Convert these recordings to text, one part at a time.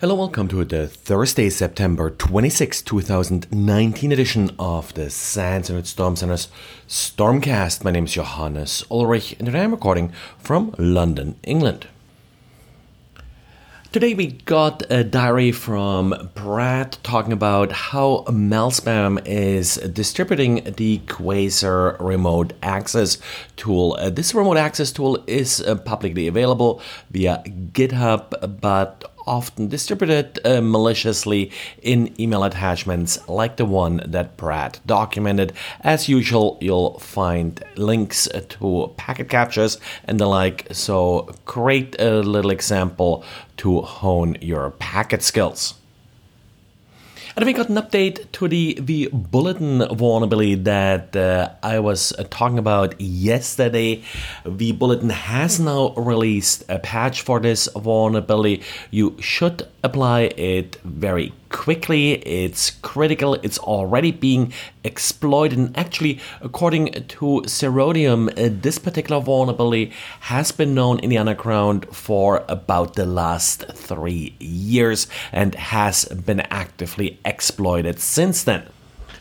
Hello, welcome to the Thursday, September 26, 2019 edition of the SANS Internet Storm Center's Stormcast. My name is Johannes Ulrich and today I'm recording from London, England. Today we got a diary from Brad talking about how Malspam is distributing the Quasar remote access tool. Uh, this remote access tool is uh, publicly available via GitHub, but often distributed uh, maliciously in email attachments like the one that Brad documented. As usual, you'll find links to packet captures and the like, so great a little example to hone your packet skills. And we got an update to the, the bulletin vulnerability that uh, I was uh, talking about yesterday. vBulletin has now released a patch for this vulnerability. You should apply it very quickly. It's critical. It's already being exploited. And actually, according to Zerodium, uh, this particular vulnerability has been known in the underground for about the last three years and has been actively exploited since then.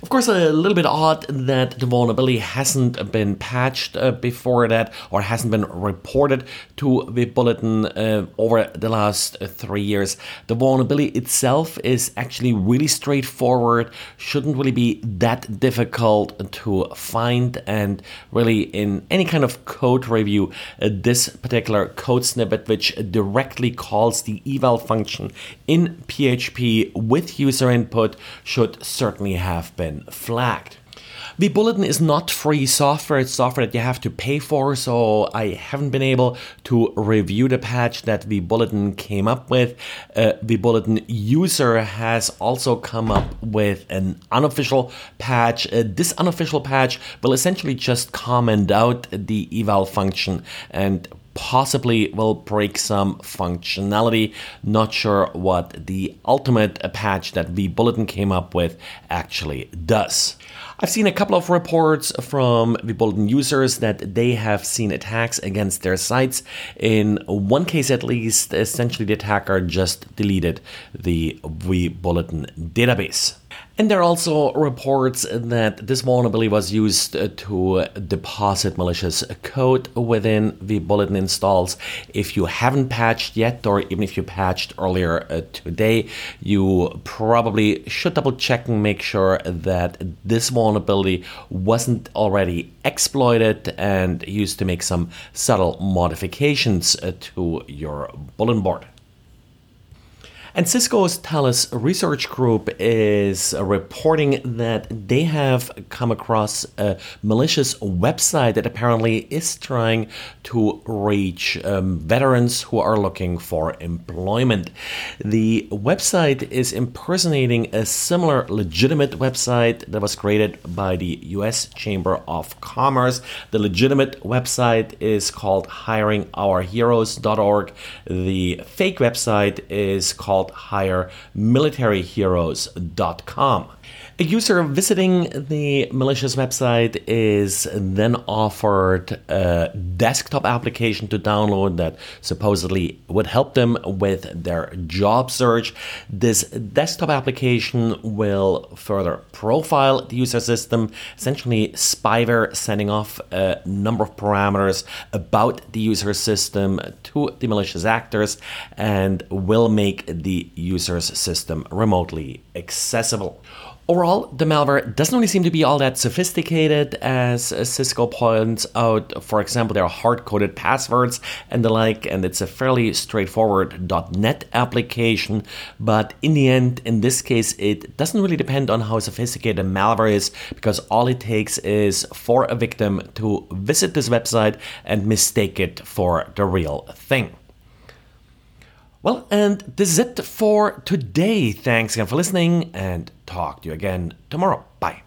Of course, a little bit odd that the vulnerability hasn't been patched uh, before that or hasn't been reported to vBulletin uh, over the last uh, three years. The vulnerability itself is actually really straightforward, shouldn't really be that difficult to find, and really, in any kind of code review, uh, this particular code snippet, which directly calls the eval function in PHP with user input, should certainly have been been flagged. vBulletin is not free software, it's software that you have to pay for, so I haven't been able to review the patch that vBulletin came up with. Uh, the Bulletin user has also come up with an unofficial patch. Uh, this unofficial patch will essentially just comment out the eval function and possibly will break some functionality. Not sure what the ultimate patch that vBulletin came up with actually does. I've seen a couple of reports from vBulletin users that they have seen attacks against their sites. In one case, at least, essentially the attacker just deleted the vBulletin database. And there are also reports that this vulnerability was used to deposit malicious code within vBulletin installs. If you haven't patched yet, or even if you patched earlier uh, today, you probably should double check and make sure that this vulnerability wasn't already exploited and used to make some subtle modifications uh, to your bulletin board. And Cisco's Talos research group is reporting that they have come across a malicious website that apparently is trying to reach um, veterans who are looking for employment. The website is impersonating a similar legitimate website that was created by the US Chamber of Commerce. The legitimate website is called hiringourheroes.org. The fake website is called called hiremilitaryheroes.com. A user visiting the malicious website is then offered a desktop application to download that supposedly would help them with their job search. This desktop application will further profile the user system, essentially spyware sending off a number of parameters about the user system to the malicious actors and will make the user's system remotely accessible. Overall, the malware doesn't really seem to be all that sophisticated, as Cisco points out. For example, there are hard coded passwords and the like, and it's a fairly straightforward .NET application. But in the end, in this case, it doesn't really depend on how sophisticated malware is, because all it takes is for a victim to visit this website and mistake it for the real thing. Well, and this is it for today. Thanks again for listening and talk to you again tomorrow. Bye.